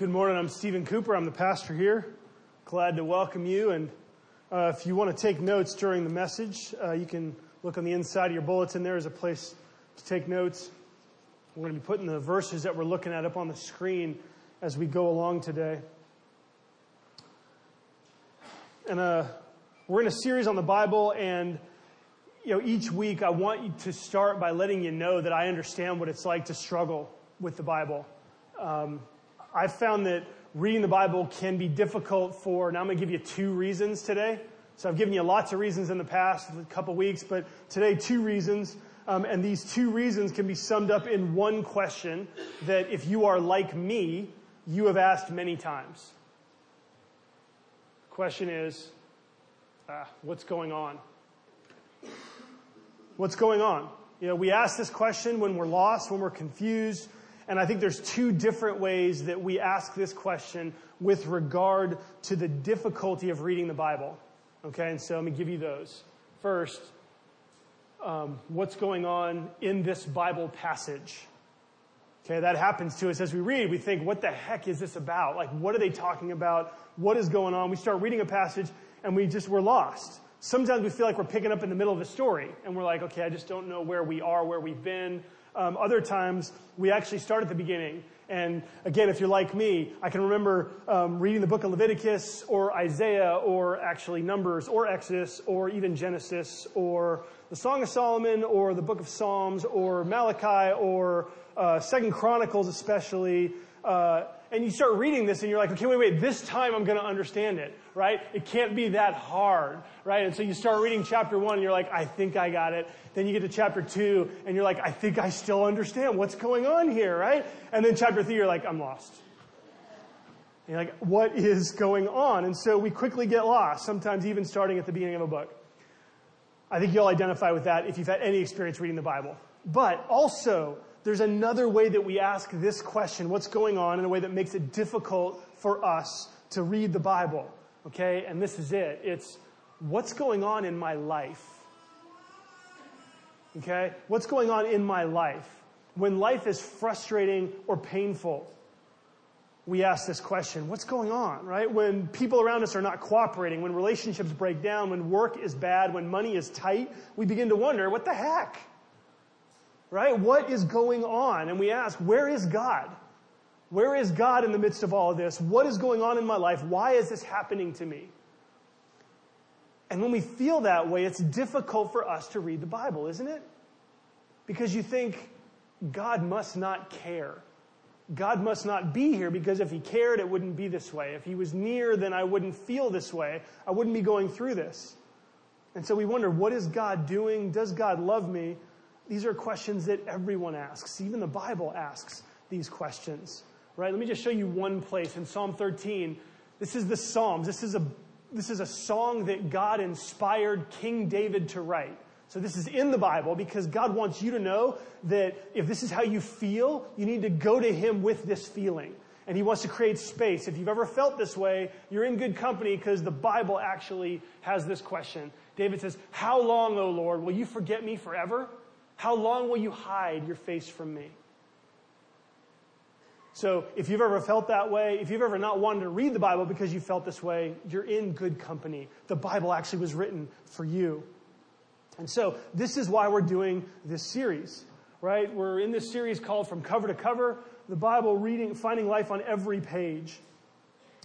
Good morning. I'm Stephen Cooper. I'm the pastor here. Glad to welcome you. And uh, if you want to take notes during the message, uh, you can look on the inside of your bulletin. There is a place to take notes. We're going to be putting the verses that we're looking at up on the screen as we go along today. And uh, we're in a series on the Bible, and you know, each week I want you to start by letting you know that I understand what it's like to struggle with the Bible. Um, I've found that reading the Bible can be difficult for, now I'm going to give you two reasons today. So I've given you lots of reasons in the past, a couple weeks, but today two reasons. Um, and these two reasons can be summed up in one question that if you are like me, you have asked many times. The Question is, uh, what's going on? What's going on? You know, we ask this question when we're lost, when we're confused, and I think there's two different ways that we ask this question with regard to the difficulty of reading the Bible. Okay, and so let me give you those. First, um, what's going on in this Bible passage? Okay, that happens to us as we read. We think, what the heck is this about? Like, what are they talking about? What is going on? We start reading a passage and we just, we're lost. Sometimes we feel like we're picking up in the middle of a story and we're like, okay, I just don't know where we are, where we've been. Um, other times, we actually start at the beginning. And again, if you're like me, I can remember um, reading the book of Leviticus or Isaiah or actually Numbers or Exodus or even Genesis or the Song of Solomon or the book of Psalms or Malachi or uh, Second Chronicles especially. Uh, and you start reading this and you're like, okay, wait, wait, this time I'm going to understand it, right? It can't be that hard, right? And so you start reading chapter one and you're like, I think I got it. Then you get to chapter two and you're like, I think I still understand what's going on here, right? And then chapter three, you're like, I'm lost. And you're like, what is going on? And so we quickly get lost, sometimes even starting at the beginning of a book. I think you'll identify with that if you've had any experience reading the Bible. But also, there's another way that we ask this question, what's going on, in a way that makes it difficult for us to read the Bible. Okay? And this is it. It's, what's going on in my life? Okay? What's going on in my life? When life is frustrating or painful, we ask this question, what's going on, right? When people around us are not cooperating, when relationships break down, when work is bad, when money is tight, we begin to wonder, what the heck? Right? What is going on? And we ask, where is God? Where is God in the midst of all of this? What is going on in my life? Why is this happening to me? And when we feel that way, it's difficult for us to read the Bible, isn't it? Because you think, God must not care. God must not be here because if he cared, it wouldn't be this way. If he was near, then I wouldn't feel this way. I wouldn't be going through this. And so we wonder, what is God doing? Does God love me? These are questions that everyone asks. Even the Bible asks these questions, right? Let me just show you one place in Psalm 13. This is the Psalms. This is a, this is a song that God inspired King David to write. So this is in the Bible because God wants you to know that if this is how you feel, you need to go to Him with this feeling. And He wants to create space. If you've ever felt this way, you're in good company because the Bible actually has this question. David says, How long, O Lord, will you forget me forever? How long will you hide your face from me? So if you've ever felt that way, if you've ever not wanted to read the Bible because you felt this way, you're in good company. The Bible actually was written for you. And so this is why we're doing this series, right? We're in this series called From Cover to Cover, the Bible reading, finding life on every page.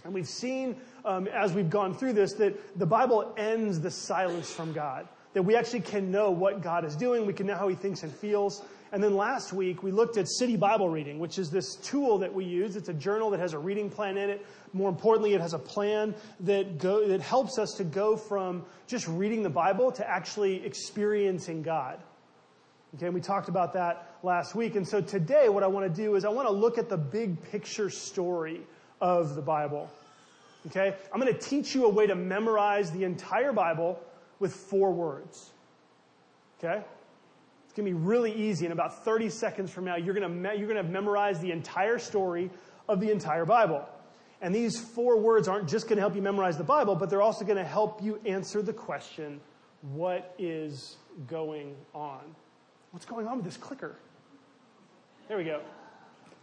And we've seen, um, as we've gone through this, that the Bible ends the silence from God that we actually can know what God is doing. We can know how He thinks and feels. And then last week, we looked at City Bible Reading, which is this tool that we use. It's a journal that has a reading plan in it. More importantly, it has a plan that, go, that helps us to go from just reading the Bible to actually experiencing God. Okay, and we talked about that last week. And so today, what I want to do is I want to look at the big picture story of the Bible. Okay? I'm going to teach you a way to memorize the entire Bible with four words. Okay? It's going to be really easy. In about 30 seconds from now, you're going, to you're going to have memorized the entire story of the entire Bible. And these four words aren't just going to help you memorize the Bible, but they're also going to help you answer the question, what is going on? What's going on with this clicker? There we go.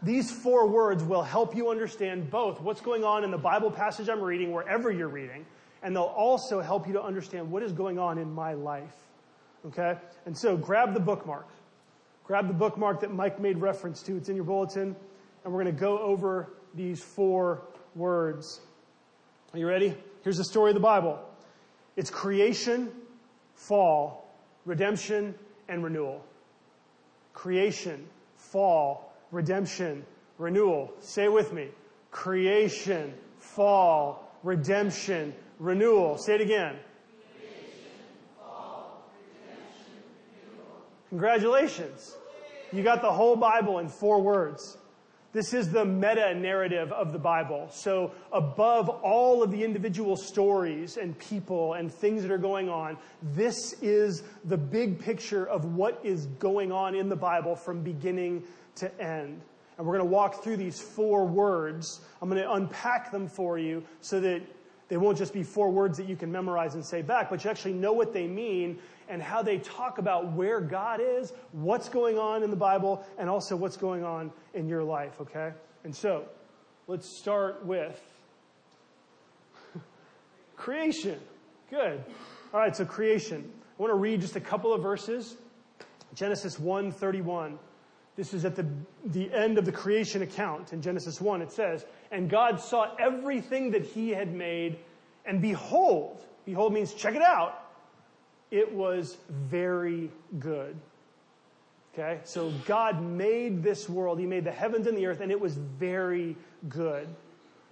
These four words will help you understand both what's going on in the Bible passage I'm reading, wherever you're reading, and they'll also help you to understand what is going on in my life. Okay? And so grab the bookmark. Grab the bookmark that Mike made reference to. It's in your bulletin. And we're going to go over these four words. Are you ready? Here's the story of the Bible. It's creation, fall, redemption, and renewal. Creation, fall, redemption, renewal. Say with me. Creation, fall, redemption, renewal. Say it again. Congratulations. You got the whole Bible in four words. This is the meta narrative of the Bible. So above all of the individual stories and people and things that are going on, this is the big picture of what is going on in the Bible from beginning to end. And we're going to walk through these four words. I'm going to unpack them for you so that they won't just be four words that you can memorize and say back, but you actually know what they mean and how they talk about where God is, what's going on in the Bible, and also what's going on in your life, okay? And so, let's start with creation. Good. All right, so creation. I want to read just a couple of verses. Genesis 1:31. This is at the, the end of the creation account in Genesis 1. It says, And God saw everything that he had made, and behold, behold means check it out, it was very good. Okay? So God made this world. He made the heavens and the earth, and it was very good.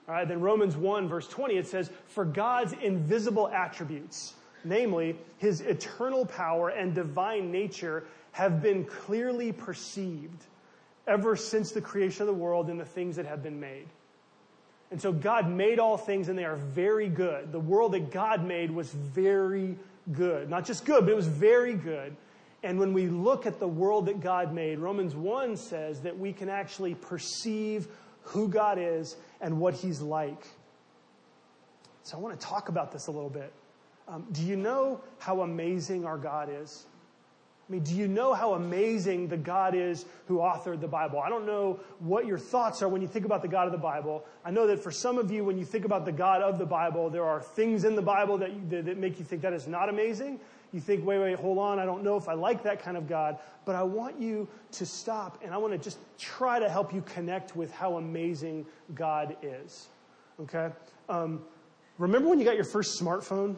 All right, then Romans 1, verse 20, it says, For God's invisible attributes, namely his eternal power and divine nature, have been clearly perceived ever since the creation of the world and the things that have been made. And so God made all things and they are very good. The world that God made was very good. Not just good, but it was very good. And when we look at the world that God made, Romans 1 says that we can actually perceive who God is and what He's like. So I want to talk about this a little bit. Um, do you know how amazing our God is? I mean, do you know how amazing the God is who authored the Bible? I don't know what your thoughts are when you think about the God of the Bible. I know that for some of you, when you think about the God of the Bible, there are things in the Bible that, you, that, make you think that is not amazing. You think, wait, wait, hold on, I don't know if I like that kind of God. But I want you to stop and I want to just try to help you connect with how amazing God is. Okay? Um, remember when you got your first smartphone?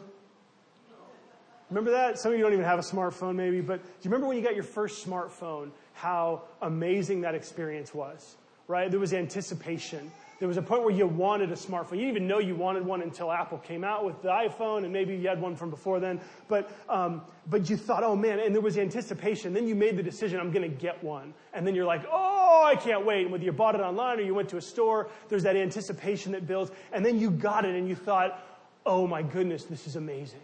Remember that? Some of you don't even have a smartphone maybe, but do you remember when you got your first smartphone, how amazing that experience was? Right? There was anticipation. There was a point where you wanted a smartphone. You didn't even know you wanted one until Apple came out with the iPhone, and maybe you had one from before then. But um, but you thought, oh man, and there was anticipation. Then you made the decision, I'm going to get one, and then you're like, oh, I can't wait. And whether you bought it online or you went to a store, there's that anticipation that builds, and then you got it, and you thought, oh my goodness, this is amazing.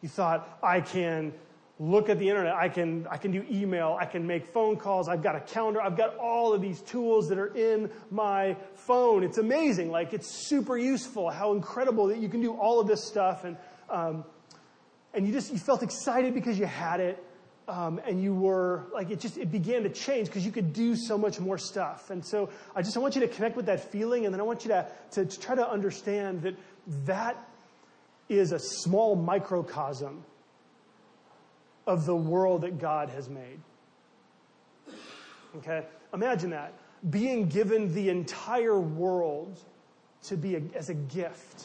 You thought, I can look at the internet, I can, I can do email, I can make phone calls, I've got a calendar, I've got all of these tools that are in my phone. It's amazing. Like, it's super useful, how incredible that you can do all of this stuff. And, um, and you just, you felt excited because you had it. Um, and you were like it just it began to change because you could do so much more stuff and so i just i want you to connect with that feeling and then i want you to, to, to try to understand that that is a small microcosm of the world that God has made. Okay? Imagine that. Being given the entire world to be a, as a gift.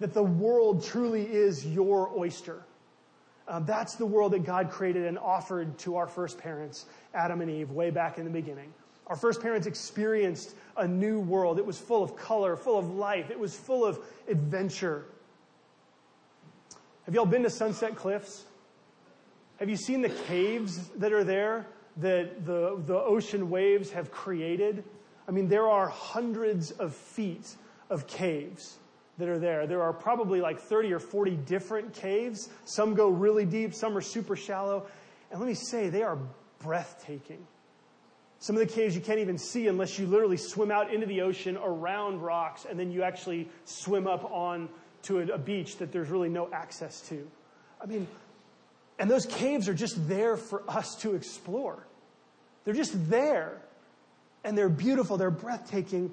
That the world truly is your oyster. Um, that's the world that God created and offered to our first parents, Adam and Eve, way back in the beginning. Our first parents experienced a new world. It was full of color, full of life. It was full of adventure. Have y'all been to Sunset Cliffs? Have you seen the caves that are there that the, the ocean waves have created? I mean, there are hundreds of feet of caves that are there. There are probably like 30 or 40 different caves. Some go really deep, some are super shallow. And let me say, they are breathtaking. Some of the caves you can't even see unless you literally swim out into the ocean around rocks and then you actually swim up on to a, a beach that there's really no access to. I mean, and those caves are just there for us to explore. They're just there. and they're beautiful, they're breathtaking.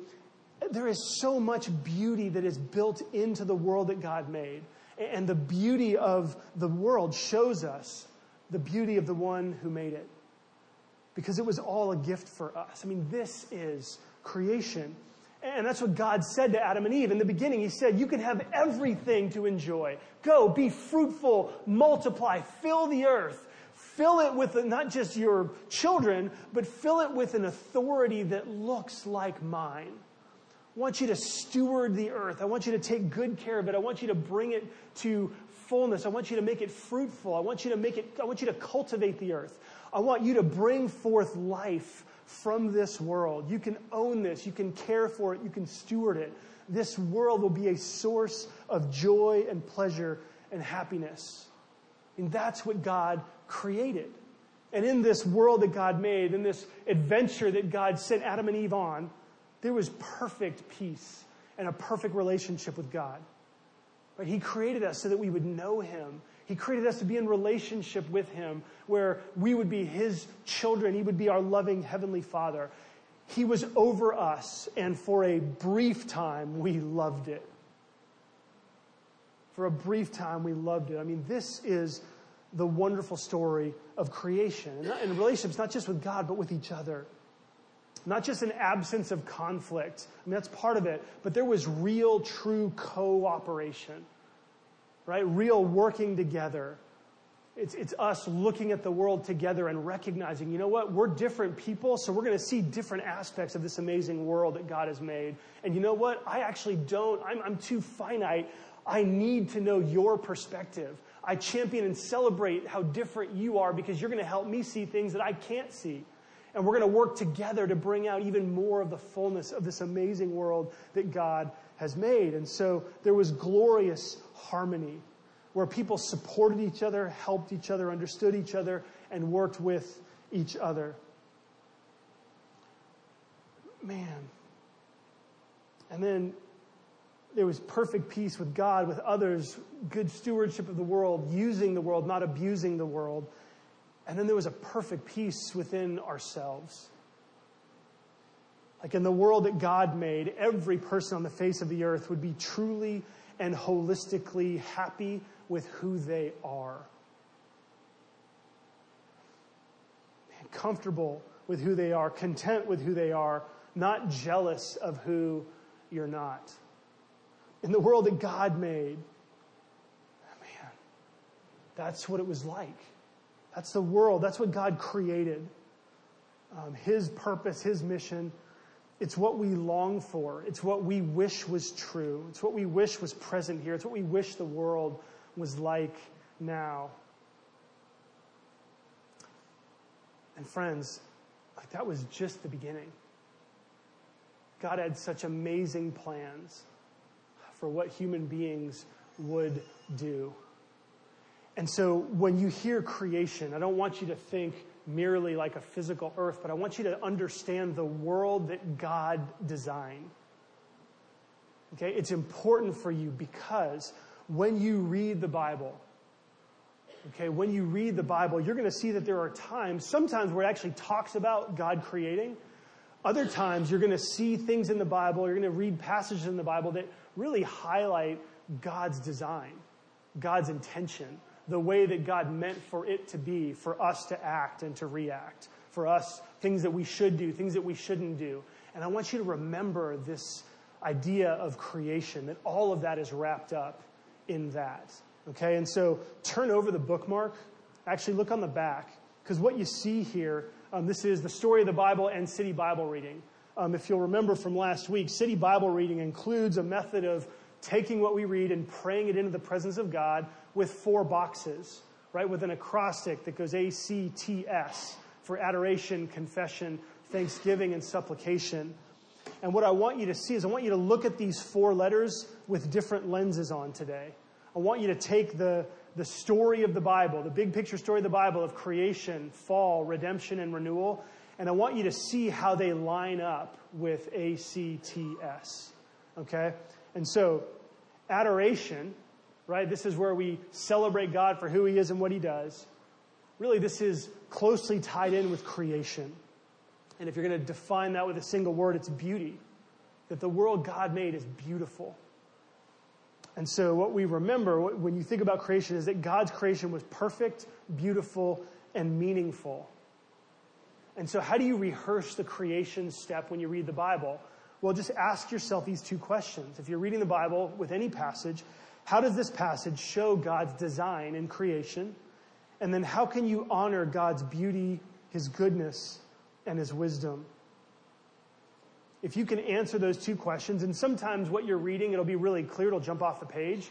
There is so much beauty that is built into the world that God made. And the beauty of the world shows us the beauty of the one who made it. Because it was all a gift for us. I mean, this is creation. And that's what God said to Adam and Eve. In the beginning, He said, You can have everything to enjoy. Go, be fruitful, multiply, fill the earth. Fill it with not just your children, but fill it with an authority that looks like mine. I want you to steward the earth. I want you to take good care of it. I want you to bring it to fullness. I want you to make it fruitful. I want you to make it, I want you to cultivate the earth. I want you to bring forth life from this world. You can own this. You can care for it. You can steward it. This world will be a source of joy and pleasure and happiness. And that's what God created. And in this world that God made, in this adventure that God sent Adam and Eve on, there was perfect peace and a perfect relationship with God. Right? He created us so that we would know Him. He created us to be in relationship with Him, where we would be His children. He would be our loving Heavenly Father. He was over us, and for a brief time, we loved it. For a brief time, we loved it. I mean, this is the wonderful story of creation. And relationships, not just with God, but with each other. Not just an absence of conflict. I mean, that's part of it. But there was real, true cooperation. Right? Real working together. It's, it's us looking at the world together and recognizing, you know what? We're different people, so we're going to see different aspects of this amazing world that God has made. And you know what? I actually don't. I'm, I'm too finite. I need to know your perspective. I champion and celebrate how different you are because you're going to help me see things that I can't see. And we're going to work together to bring out even more of the fullness of this amazing world that God has made. And so there was glorious harmony where people supported each other, helped each other, understood each other, and worked with each other. Man. And then there was perfect peace with God, with others, good stewardship of the world, using the world, not abusing the world. And then there was a perfect peace within ourselves. Like in the world that God made, every person on the face of the earth would be truly and holistically happy with who they are. Comfortable with who they are, content with who they are, not jealous of who you're not in the world that God made. Man, that's what it was like. That's the world. That's what God created. Um, his purpose, His mission. It's what we long for. It's what we wish was true. It's what we wish was present here. It's what we wish the world was like now. And friends, like that was just the beginning. God had such amazing plans for what human beings would do. And so when you hear creation, I don't want you to think merely like a physical earth, but I want you to understand the world that God designed. Okay? It's important for you because when you read the Bible, okay, when you read the Bible, you're going to see that there are times, sometimes where it actually talks about God creating. Other times you're going to see things in the Bible, you're going to read passages in the Bible that really highlight God's design, God's intention, the way that God meant for it to be, for us to act and to react, for us, things that we should do, things that we shouldn't do. And I want you to remember this idea of creation, that all of that is wrapped up in that. Okay, and so turn over the bookmark. Actually, look on the back, because what you see here, um, this is the story of the Bible and city Bible reading. Um, if you'll remember from last week, city Bible reading includes a method of taking what we read and praying it into the presence of God with four boxes, right? With an acrostic that goes A, C, T, S for adoration, confession, thanksgiving, and supplication. And what I want you to see is I want you to look at these four letters with different lenses on today. I want you to take the, the story of the Bible, the big picture story of the Bible of creation, fall, redemption, and renewal, and I want you to see how they line up with ACTS. Okay? And so, adoration, right? This is where we celebrate God for who He is and what He does. Really, this is closely tied in with creation. And if you're going to define that with a single word, it's beauty. That the world God made is beautiful. And so, what we remember when you think about creation is that God's creation was perfect, beautiful, and meaningful. And so, how do you rehearse the creation step when you read the Bible? Well, just ask yourself these two questions. If you're reading the Bible with any passage, how does this passage show God's design in creation? And then, how can you honor God's beauty, His goodness, and His wisdom? If you can answer those two questions, and sometimes what you're reading, it'll be really clear, it'll jump off the page.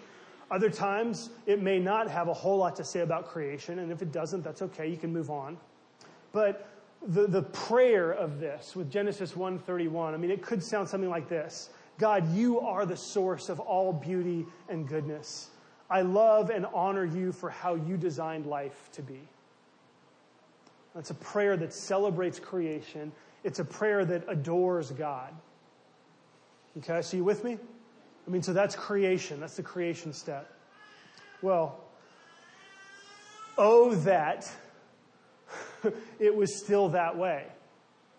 Other times, it may not have a whole lot to say about creation, and if it doesn't, that's okay, you can move on. But the, the prayer of this with Genesis 1:31, I mean, it could sound something like this. God, you are the source of all beauty and goodness. I love and honor you for how you designed life to be. That's a prayer that celebrates creation it's a prayer that adores God. Okay, so you with me? I mean, so that's creation. That's the creation step. Well, oh, that it was still that way.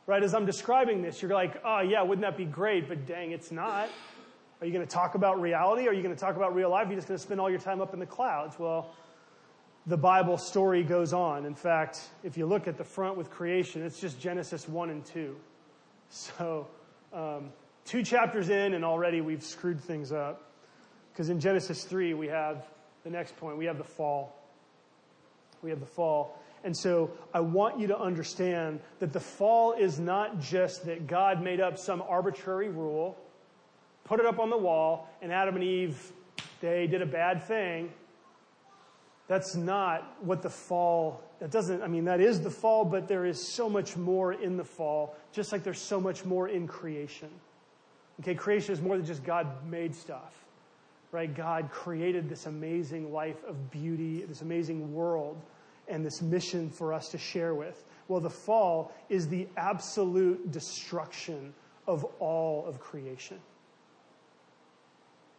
Right? As I'm describing this, you're like, oh, yeah, wouldn't that be great? But dang, it's not. Are you going to talk about reality? Are you going to talk about real life? Are you just going to spend all your time up in the clouds? Well, the Bible story goes on. In fact, if you look at the front with creation, it's just Genesis 1 and 2. So, um, two chapters in, and already we've screwed things up. Because in Genesis 3, we have the next point we have the fall. We have the fall. And so I want you to understand that the fall is not just that God made up some arbitrary rule, put it up on the wall, and Adam and Eve, they did a bad thing, that's not what the fall, that doesn't, I mean, that is the fall, but there is so much more in the fall, just like there's so much more in creation. Okay, creation is more than just God made stuff, right? God created this amazing life of beauty, this amazing world, and this mission for us to share with. Well, the fall is the absolute destruction of all of creation.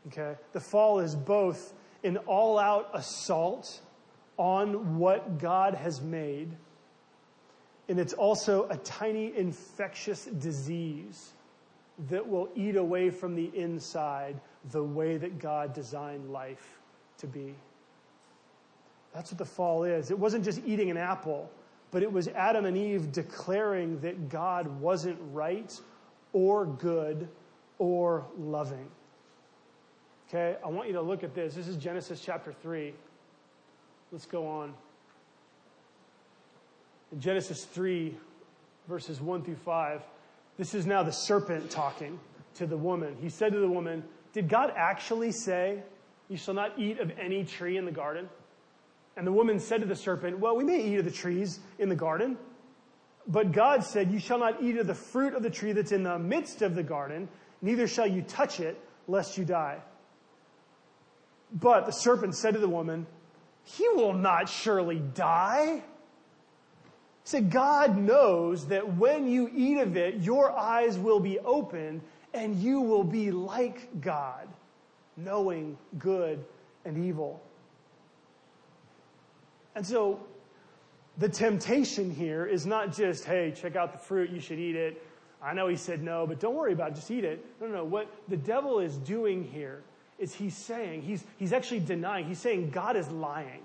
Okay? The fall is both an all out assault on what God has made. And it's also a tiny infectious disease that will eat away from the inside the way that God designed life to be. That's what the fall is. It wasn't just eating an apple, but it was Adam and Eve declaring that God wasn't right or good or loving. Okay, I want you to look at this. This is Genesis chapter 3. Let's go on. In Genesis 3, verses 1 through 5, this is now the serpent talking to the woman. He said to the woman, Did God actually say, You shall not eat of any tree in the garden? And the woman said to the serpent, Well, we may eat of the trees in the garden. But God said, You shall not eat of the fruit of the tree that's in the midst of the garden, neither shall you touch it, lest you die. But the serpent said to the woman, He will not surely die. He said, God knows that when you eat of it, your eyes will be opened and you will be like God, knowing good and evil. And so the temptation here is not just, hey, check out the fruit, you should eat it. I know he said no, but don't worry about it, just eat it. No, no, no. What the devil is doing here is he's saying, he's, he's actually denying, he's saying God is lying.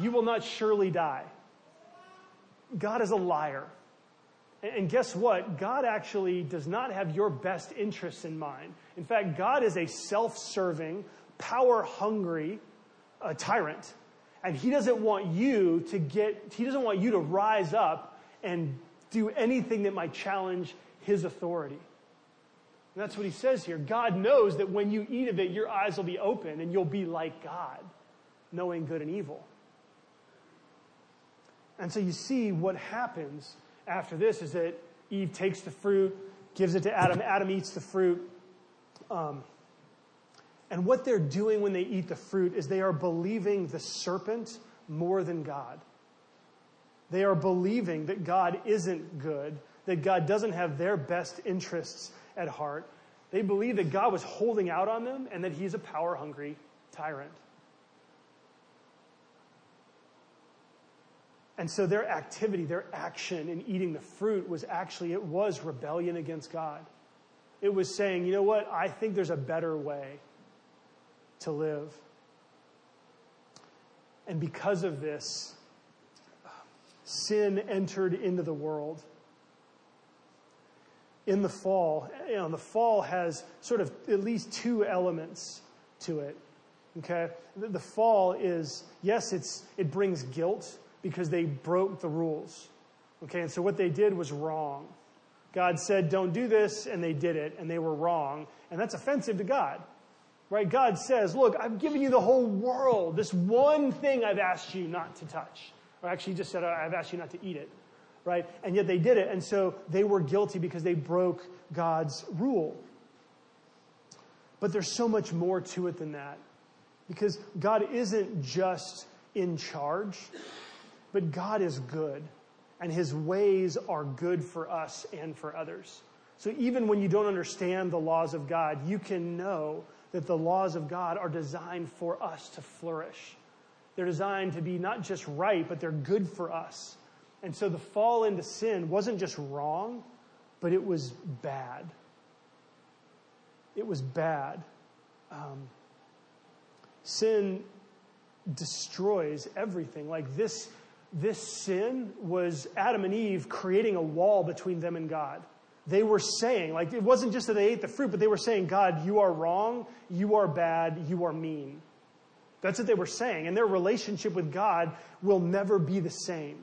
You will not surely die. God is a liar. And guess what? God actually does not have your best interests in mind. In fact, God is a self serving, power hungry uh, tyrant. And he doesn't want you to get, he doesn't want you to rise up and do anything that might challenge his authority. And that's what he says here. God knows that when you eat of it, your eyes will be open and you'll be like God, knowing good and evil. And so you see what happens after this is that Eve takes the fruit, gives it to Adam. Adam eats the fruit. Um, and what they're doing when they eat the fruit is they are believing the serpent more than God. They are believing that God isn't good, that God doesn't have their best interests at heart. They believe that God was holding out on them and that he's a power hungry tyrant. And so their activity, their action in eating the fruit was actually, it was rebellion against God. It was saying, you know what? I think there's a better way to live. And because of this, sin entered into the world. In the fall, you know, the fall has sort of at least two elements to it. Okay? The, fall is, yes, it's, it brings guilt because they broke the rules. Okay? And so what they did was wrong. God said, don't do this, and they did it, and they were wrong. And that's offensive to God. Right? God says, look, I've given you the whole world. This one thing I've asked you not to touch. Or actually, just said, I've asked you not to eat it. Right? And yet they did it. And so they were guilty because they broke God's rule. But there's so much more to it than that. Because God isn't just in charge, but God is good. And his ways are good for us and for others. So even when you don't understand the laws of God, you can know that the laws of God are designed for us to flourish. They're designed to be not just right, but they're good for us. And so the fall into sin wasn't just wrong, but it was bad. It was bad. Um, sin destroys everything. Like this, this sin was Adam and Eve creating a wall between them and God. They were saying, like, it wasn't just that they ate the fruit, but they were saying, God, you are wrong, you are bad, you are mean. That's what they were saying. And their relationship with God will never be the same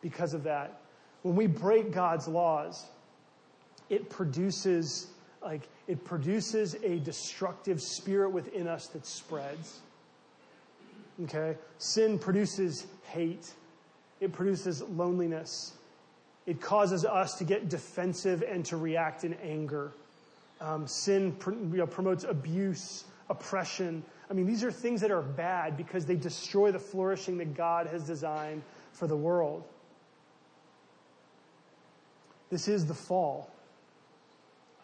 because of that. When we break God's laws, it produces like it produces a destructive spirit within us that spreads. Okay? Sin produces hate. It produces loneliness. It causes us to get defensive and to react in anger. Um, sin pr- you know, promotes abuse, oppression. I mean, these are things that are bad because they destroy the flourishing that God has designed for the world. This is the fall.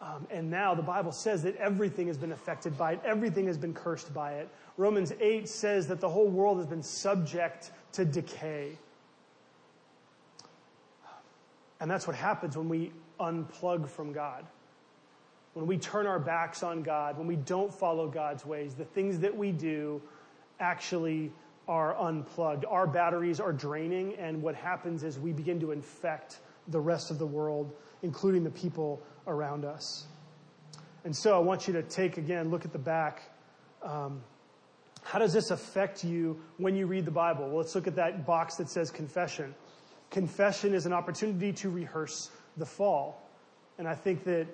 Um, and now the Bible says that everything has been affected by it, everything has been cursed by it. Romans 8 says that the whole world has been subject to decay. And that's what happens when we unplug from God. When we turn our backs on God, when we don't follow God's ways, the things that we do actually are unplugged. Our batteries are draining, and what happens is we begin to infect the rest of the world, including the people around us. And so I want you to take again, look at the back. Um, how does this affect you when you read the Bible? Well, let's look at that box that says confession. Confession is an opportunity to rehearse the fall. And I think that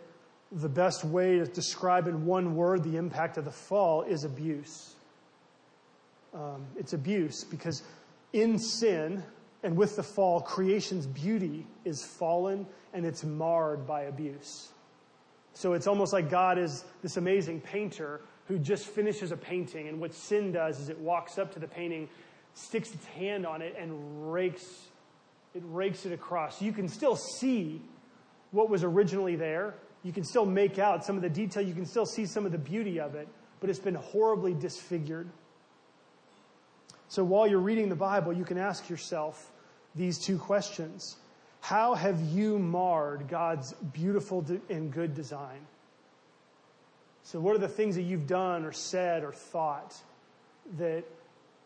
the best way to describe in one word the impact of the fall is abuse. Um, it's abuse because in sin and with the fall, creation's beauty is fallen and it's marred by abuse. So it's almost like God is this amazing painter who just finishes a painting, and what sin does is it walks up to the painting, sticks its hand on it, and rakes it rakes it across. You can still see what was originally there. You can still make out some of the detail. You can still see some of the beauty of it, but it's been horribly disfigured. So while you're reading the Bible, you can ask yourself these two questions. How have you marred God's beautiful and good design? So, what are the things that you've done or said or thought that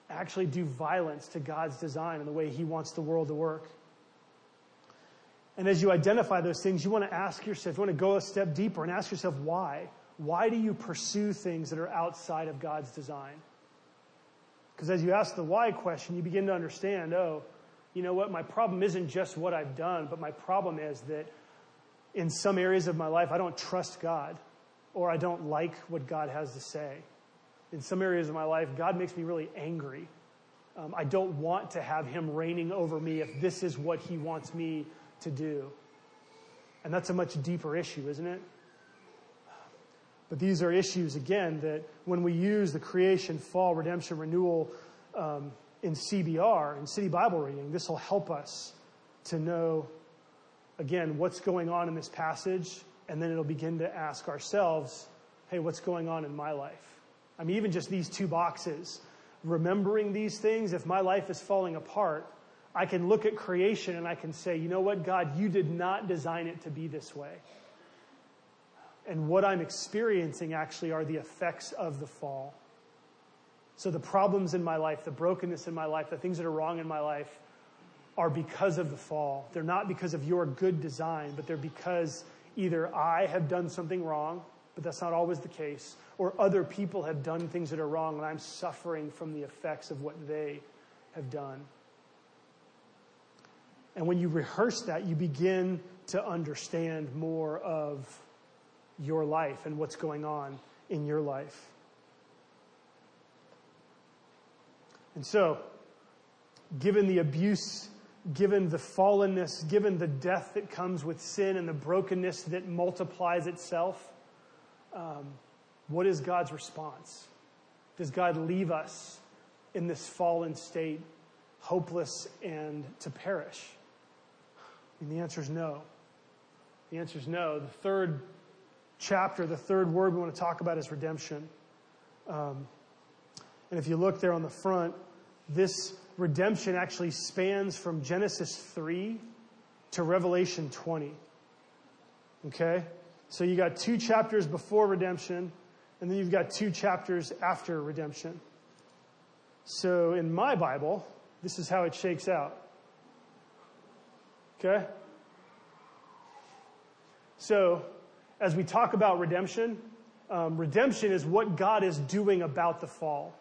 actually do violence to God's design and the way He wants the world to work? And as you identify those things, you want to ask yourself, you want to go a step deeper and ask yourself why. Why do you pursue things that are outside of God's design? Because as you ask the why question, you begin to understand, oh, you know what? My problem isn't just what I've done, but my problem is that in some areas of my life, I don't trust God or I don't like what God has to say. In some areas of my life, God makes me really angry. Um, I don't want to have Him reigning over me if this is what He wants me to do. And that's a much deeper issue, isn't it? But these are issues, again, that when we use the creation, fall, redemption, renewal um, in CBR, in City Bible Reading, this will help us to know, again, what's going on in this passage, and then it'll begin to ask ourselves, hey, what's going on in my life? I mean, even just these two boxes remembering these things, if my life is falling apart, I can look at creation and I can say, you know what, God, you did not design it to be this way. And what I'm experiencing actually are the effects of the fall. So the problems in my life, the brokenness in my life, the things that are wrong in my life are because of the fall. They're not because of your good design, but they're because either I have done something wrong, but that's not always the case, or other people have done things that are wrong and I'm suffering from the effects of what they have done. And when you rehearse that, you begin to understand more of your life and what's going on in your life. And so, given the abuse given the fallenness, given the death that comes with sin and the brokenness that multiplies itself, um, what is God's response? Does God leave us in this fallen state, hopeless and to perish? And the answer is no. The answer is no. The third chapter, the third word we want to talk about is redemption. Um, and if you look there on the front, this redemption actually spans from Genesis 3 to Revelation 20. Okay? So you got two chapters before redemption, and then you've got two chapters after redemption. So in my Bible, this is how it shakes out. Okay? So, as we talk about redemption, um, redemption is what God is doing about the fall.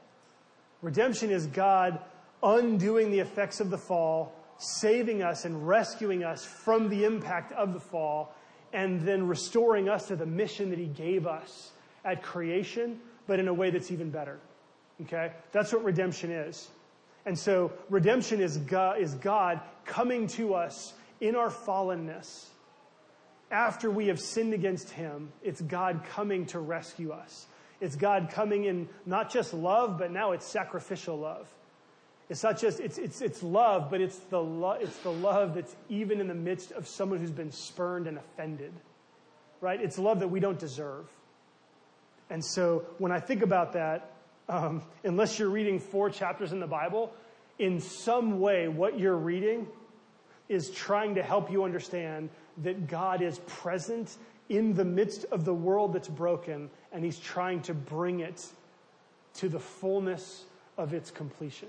Redemption is God undoing the effects of the fall, saving us and rescuing us from the impact of the fall, and then restoring us to the mission that He gave us at creation, but in a way that's even better. Okay? That's what redemption is. And so redemption is God, is God coming to us in our fallenness. After we have sinned against Him, it's God coming to rescue us. It's God coming in not just love, but now it's sacrificial love. It's not just, it's, it's, it's love, but it's the, lo- it's the love that's even in the midst of someone who's been spurned and offended. Right? It's love that we don't deserve. And so when I think about that, um, unless you're reading four chapters in the Bible, in some way, what you're reading is trying to help you understand that God is present in the midst of the world that's broken, and He's trying to bring it to the fullness of its completion.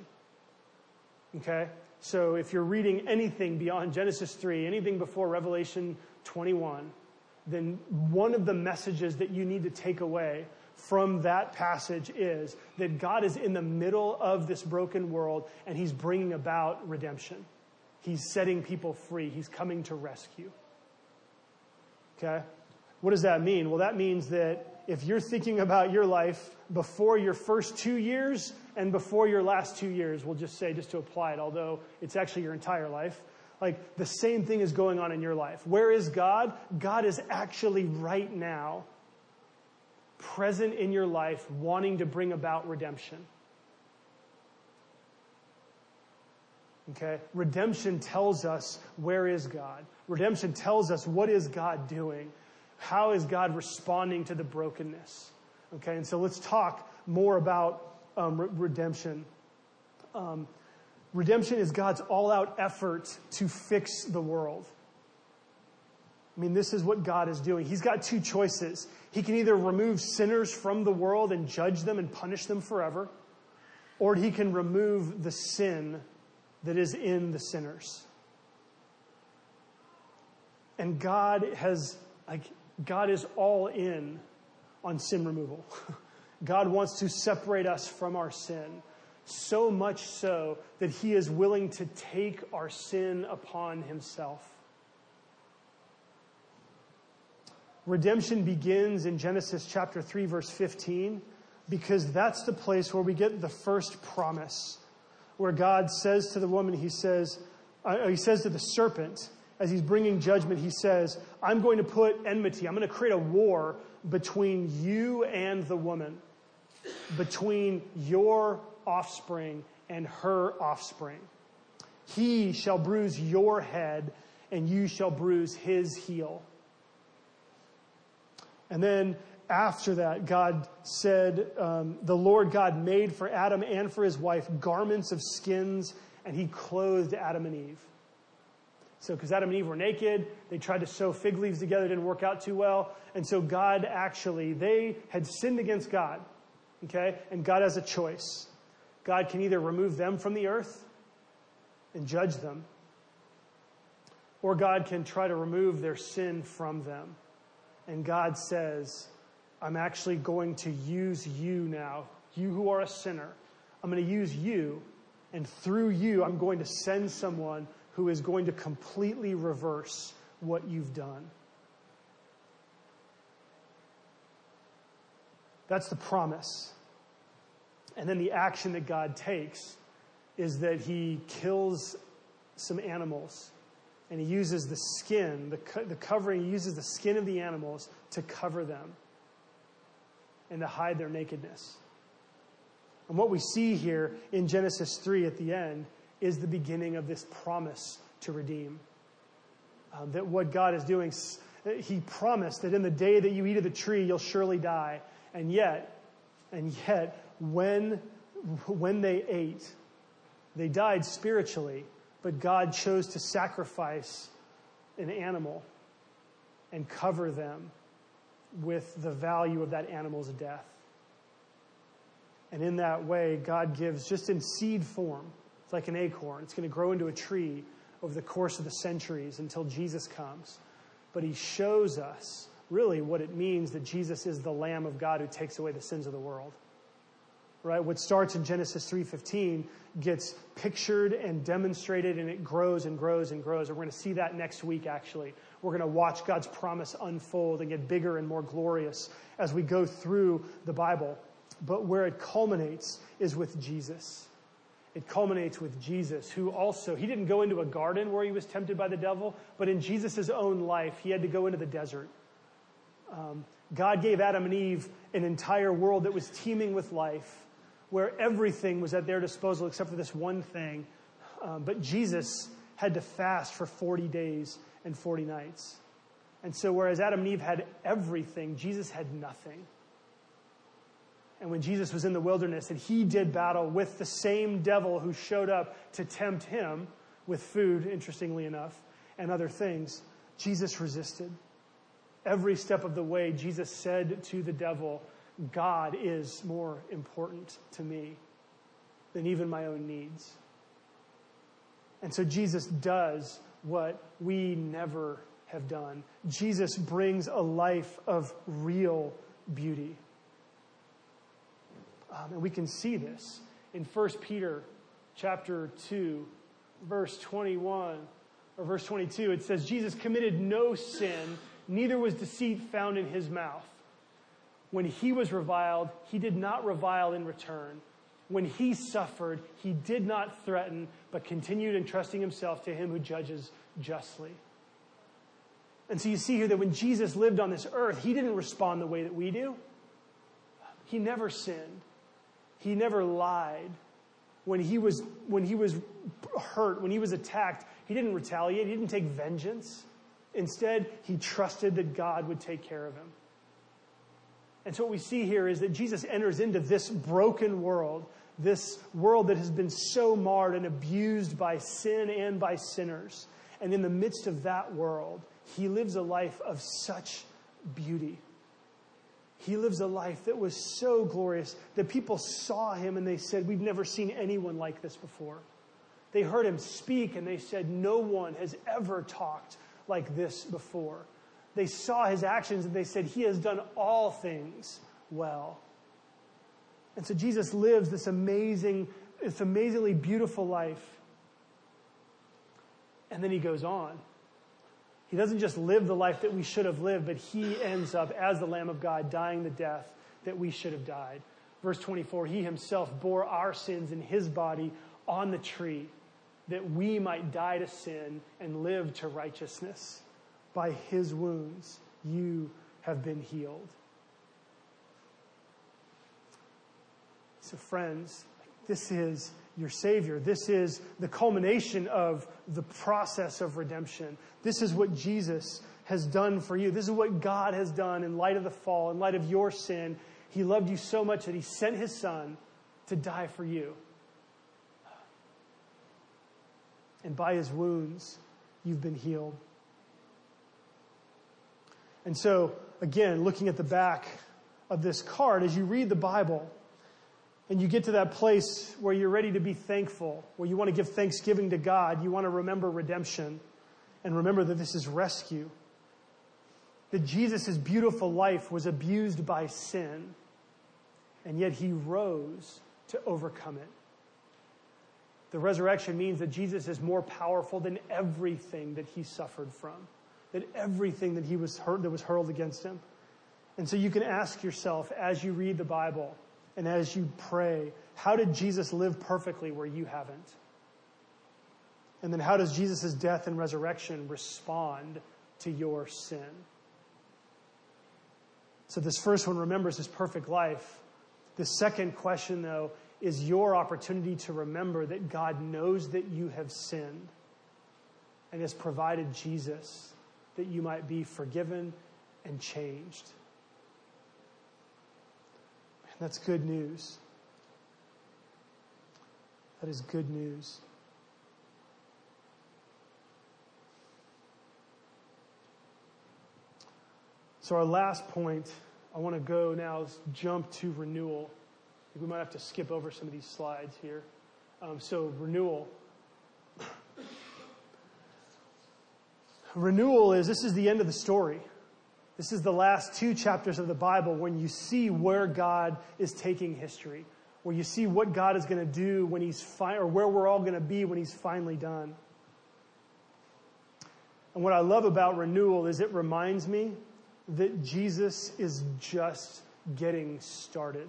Okay? So if you're reading anything beyond Genesis 3, anything before Revelation 21, then one of the messages that you need to take away from that passage is that God is in the middle of this broken world and he's bringing about redemption. He's setting people free. He's coming to rescue. Okay? What does that mean? Well, that means that if you're thinking about your life before your first two years and before your last two years, we'll just say, just to apply it, although it's actually your entire life, like the same thing is going on in your life. Where is God? God is actually right now present in your life, wanting to bring about redemption. Okay? Redemption tells us where is God. Redemption tells us what is God doing. How is God responding to the brokenness? Okay, and so let's talk more about um, re- redemption. Um, redemption is God's all out effort to fix the world. I mean, this is what God is doing. He's got two choices. He can either remove sinners from the world and judge them and punish them forever, or he can remove the sin that is in the sinners. And God has, like, God is all in on sin removal. God wants to separate us from our sin, so much so that He is willing to take our sin upon Himself. Redemption begins in Genesis chapter 3, verse 15, because that's the place where we get the first promise, where God says to the woman, He says, uh, He says to the serpent, as he's bringing judgment, he says, I'm going to put enmity, I'm going to create a war between you and the woman, between your offspring and her offspring. He shall bruise your head, and you shall bruise his heel. And then after that, God said, um, the Lord God made for Adam and for his wife garments of skins, and he clothed Adam and Eve. So, because Adam and Eve were naked, they tried to sew fig leaves together, didn't work out too well. And so, God actually, they had sinned against God. Okay? And God has a choice. God can either remove them from the earth and judge them, or God can try to remove their sin from them. And God says, I'm actually going to use you now, you who are a sinner. I'm going to use you, and through you, I'm going to send someone who is going to completely reverse what you've done. That's the promise. And then the action that God takes is that he kills some animals and he uses the skin, the, co- the covering, he uses the skin of the animals to cover them and to hide their nakedness. And what we see here in Genesis 3 at the end is the beginning of this promise to redeem. Um, that what God is doing, He promised that in the day that you eat of the tree, you'll surely die. And yet, and yet, when, when they ate, they died spiritually, but God chose to sacrifice an animal and cover them with the value of that animal's death. And in that way, God gives just in seed form. It's like an acorn. It's going to grow into a tree over the course of the centuries until Jesus comes. But he shows us really what it means that Jesus is the Lamb of God who takes away the sins of the world. Right? What starts in Genesis 3:15 gets pictured and demonstrated and it grows and grows and grows. And we're going to see that next week actually. We're going to watch God's promise unfold and get bigger and more glorious as we go through the Bible. But where it culminates is with Jesus. It culminates with Jesus, who also, he didn't go into a garden where he was tempted by the devil, but in Jesus' own life, he had to go into the desert. Um, God gave Adam and Eve an entire world that was teeming with life, where everything was at their disposal except for this one thing. Um, but Jesus had to fast for 40 days and 40 nights. And so, whereas Adam and Eve had everything, Jesus had nothing. And when Jesus was in the wilderness and he did battle with the same devil who showed up to tempt him with food, interestingly enough, and other things, Jesus resisted. Every step of the way, Jesus said to the devil, God is more important to me than even my own needs. And so Jesus does what we never have done. Jesus brings a life of real beauty. Um, and we can see this in 1 Peter chapter 2, verse 21 or verse 22. It says, Jesus committed no sin, neither was deceit found in his mouth. When he was reviled, he did not revile in return. When he suffered, he did not threaten, but continued entrusting himself to him who judges justly. And so you see here that when Jesus lived on this earth, he didn't respond the way that we do. He never sinned. He never lied. When he was, when he was hurt, when he was attacked, he didn't retaliate. He didn't take vengeance. Instead, he trusted that God would take care of him. And so what we see here is that Jesus enters into this broken world, this world that has been so marred and abused by sin and by sinners. And in the midst of that world, he lives a life of such beauty. He lives a life that was so glorious that people saw him and they said, We've never seen anyone like this before. They heard him speak and they said, No one has ever talked like this before. They saw his actions and they said, He has done all things well. And so Jesus lives this amazing, this amazingly beautiful life. And then he goes on. He doesn't just live the life that we should have lived, but he ends up as the Lamb of God, dying the death that we should have died. Verse 24, he himself bore our sins in his body on the tree, that we might die to sin and live to righteousness. By his wounds, you have been healed. So, friends, this is your Savior. This is the culmination of the process of redemption. This is what Jesus has done for you. This is what God has done in light of the fall, in light of your sin. He loved you so much that he sent his son to die for you. And by his wounds, you've been healed. And so, again, looking at the back of this card, as you read the Bible, and you get to that place where you're ready to be thankful, where you want to give thanksgiving to God, you want to remember redemption, and remember that this is rescue. That Jesus' beautiful life was abused by sin, and yet he rose to overcome it. The resurrection means that Jesus is more powerful than everything that he suffered from, than everything that he was hurt, that was hurled against him. And so you can ask yourself as you read the Bible and as you pray, how did Jesus live perfectly where you haven't? And then how does Jesus' death and resurrection respond to your sin? So this first one remembers his perfect life. The second question, though, is your opportunity to remember that God knows that you have sinned and has provided Jesus that you might be forgiven and changed. And that's good news. That is good news. So, our last point, I want to go now, is jump to renewal. we might have to skip over some of these slides here. Um, so, renewal. Renewal is this is the end of the story. This is the last two chapters of the Bible when you see where God is taking history, where you see what God is going to do when He's fi- or where we're all going to be when He's finally done. And what I love about renewal is it reminds me that Jesus is just getting started.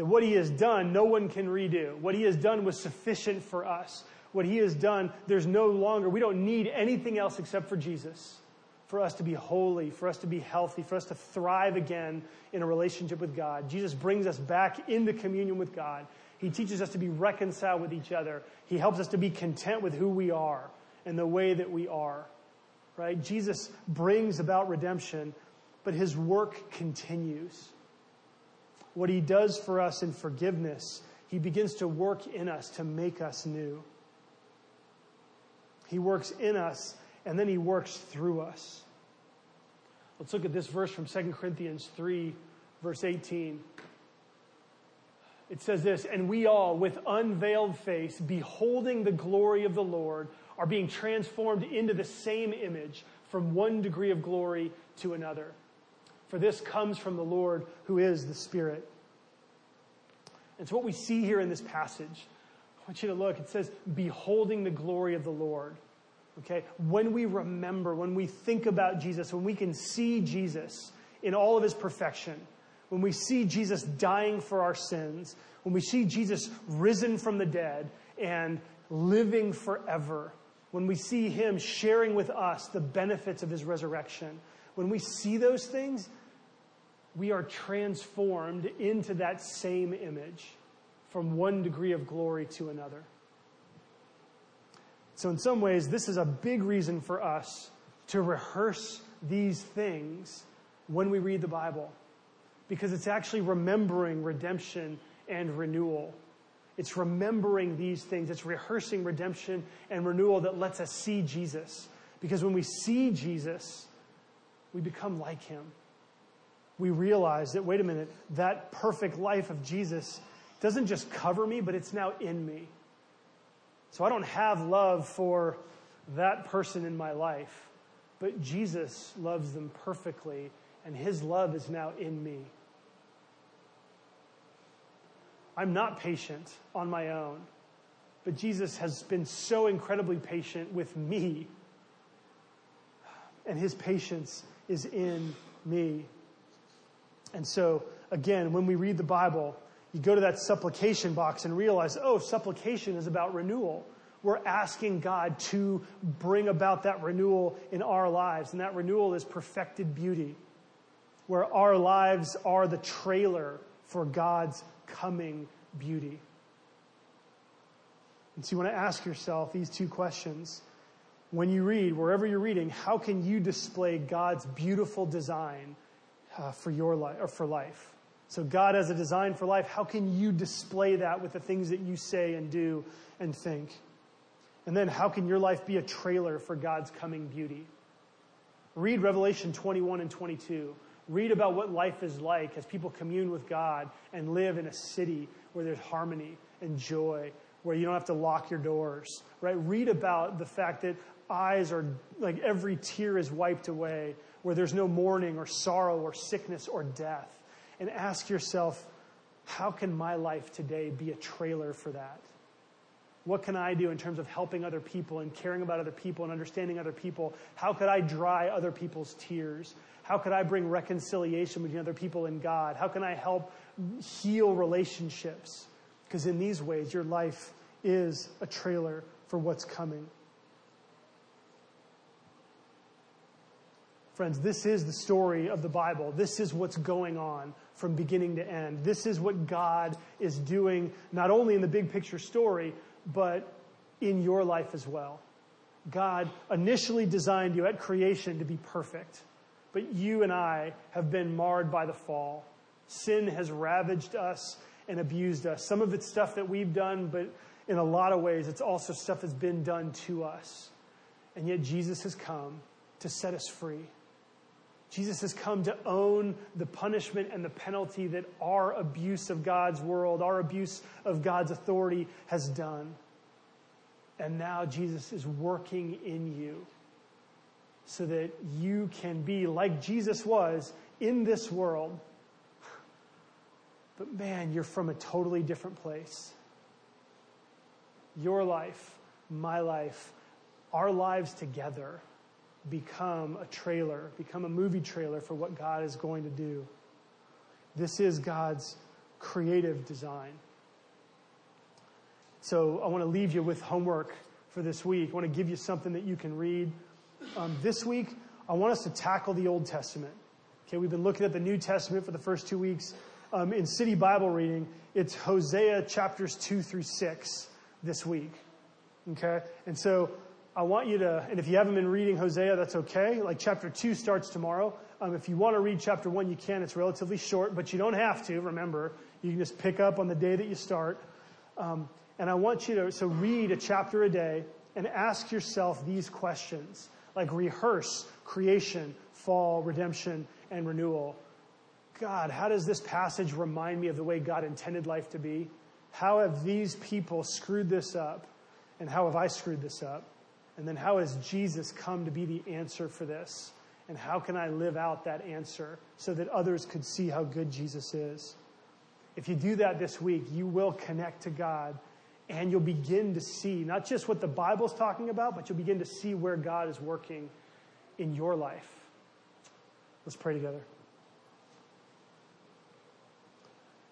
That what he has done, no one can redo. What he has done was sufficient for us. What he has done, there's no longer, we don't need anything else except for Jesus for us to be holy, for us to be healthy, for us to thrive again in a relationship with God. Jesus brings us back into communion with God. He teaches us to be reconciled with each other. He helps us to be content with who we are and the way that we are. Right? Jesus brings about redemption, but his work continues. What he does for us in forgiveness, he begins to work in us to make us new. He works in us and then he works through us. Let's look at this verse from 2 Corinthians 3, verse 18. It says this, and we all, with unveiled face, beholding the glory of the Lord, are being transformed into the same image from one degree of glory to another. For this comes from the Lord who is the Spirit. And so, what we see here in this passage, I want you to look, it says, beholding the glory of the Lord. Okay? When we remember, when we think about Jesus, when we can see Jesus in all of his perfection, when we see Jesus dying for our sins, when we see Jesus risen from the dead and living forever, when we see Him sharing with us the benefits of His resurrection, when we see those things, we are transformed into that same image from one degree of glory to another. So, in some ways, this is a big reason for us to rehearse these things when we read the Bible, because it's actually remembering redemption and renewal. It's remembering these things. It's rehearsing redemption and renewal that lets us see Jesus. Because when we see Jesus, we become like him. We realize that, wait a minute, that perfect life of Jesus doesn't just cover me, but it's now in me. So I don't have love for that person in my life, but Jesus loves them perfectly, and his love is now in me. I'm not patient on my own, but Jesus has been so incredibly patient with me. And his patience is in me. And so, again, when we read the Bible, you go to that supplication box and realize, oh, supplication is about renewal. We're asking God to bring about that renewal in our lives. And that renewal is perfected beauty, where our lives are the trailer for God's coming beauty. And so you want to ask yourself these two questions. When you read, wherever you're reading, how can you display God's beautiful design uh, for your life or for life? So God has a design for life. How can you display that with the things that you say and do and think? And then how can your life be a trailer for God's coming beauty? Read Revelation 21 and 22. Read about what life is like as people commune with God and live in a city where there's harmony and joy, where you don't have to lock your doors, right? Read about the fact that eyes are like every tear is wiped away, where there's no mourning or sorrow or sickness or death. And ask yourself, how can my life today be a trailer for that? What can I do in terms of helping other people and caring about other people and understanding other people? How could I dry other people's tears? How could I bring reconciliation between other people and God? How can I help heal relationships? Because in these ways, your life is a trailer for what's coming. Friends, this is the story of the Bible. This is what's going on from beginning to end. This is what God is doing, not only in the big picture story, but in your life as well. God initially designed you at creation to be perfect, but you and I have been marred by the fall. Sin has ravaged us and abused us. Some of it's stuff that we've done, but in a lot of ways, it's also stuff that's been done to us. And yet, Jesus has come to set us free. Jesus has come to own the punishment and the penalty that our abuse of God's world, our abuse of God's authority has done. And now Jesus is working in you so that you can be like Jesus was in this world. But man, you're from a totally different place. Your life, my life, our lives together become a trailer, become a movie trailer for what God is going to do. This is God's creative design. So I want to leave you with homework for this week. I want to give you something that you can read. Um, this week, I want us to tackle the Old Testament. Okay, we've been looking at the New Testament for the first two weeks. Um, in City Bible reading, it's Hosea chapters 2 through 6 this week. Okay? And so I want you to, and if you haven't been reading Hosea, that's okay. Like chapter 2 starts tomorrow. Um, if you want to read chapter 1, you can. It's relatively short, but you don't have to, remember. You can just pick up on the day that you start. Um, and I want you to, so read a chapter a day and ask yourself these questions. Like rehearse creation, fall, redemption, and renewal. God, how does this passage remind me of the way God intended life to be? How have these people screwed this up? And how have I screwed this up? And then how has Jesus come to be the answer for this? And how can I live out that answer so that others could see how good Jesus is? If you do that this week, you will connect to God and you'll begin to see not just what the Bible's talking about, but you'll begin to see where God is working in your life. Let's pray together.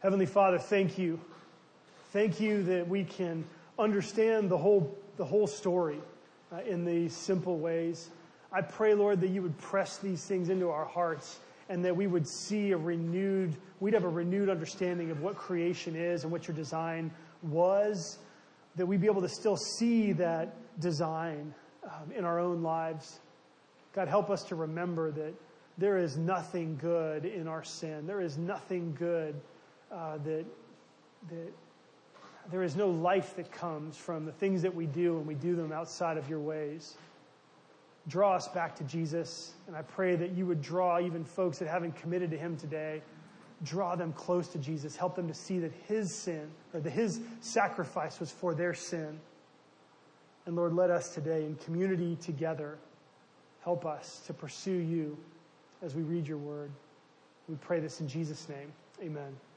Heavenly Father, thank you. Thank you that we can understand the whole, the whole story uh, in these simple ways. I pray, Lord, that you would press these things into our hearts and that we would see a renewed, we'd have a renewed understanding of what creation is and what your design was, that we'd be able to still see that design um, in our own lives. God, help us to remember that there is nothing good in our sin. There is nothing good uh, that, that there is no life that comes from the things that we do and we do them outside of your ways. Draw us back to Jesus, and I pray that you would draw even folks that haven't committed to him today. Draw them close to Jesus. Help them to see that his sin, or that his sacrifice was for their sin. And Lord, let us today in community together help us to pursue you as we read your word. We pray this in Jesus' name. Amen.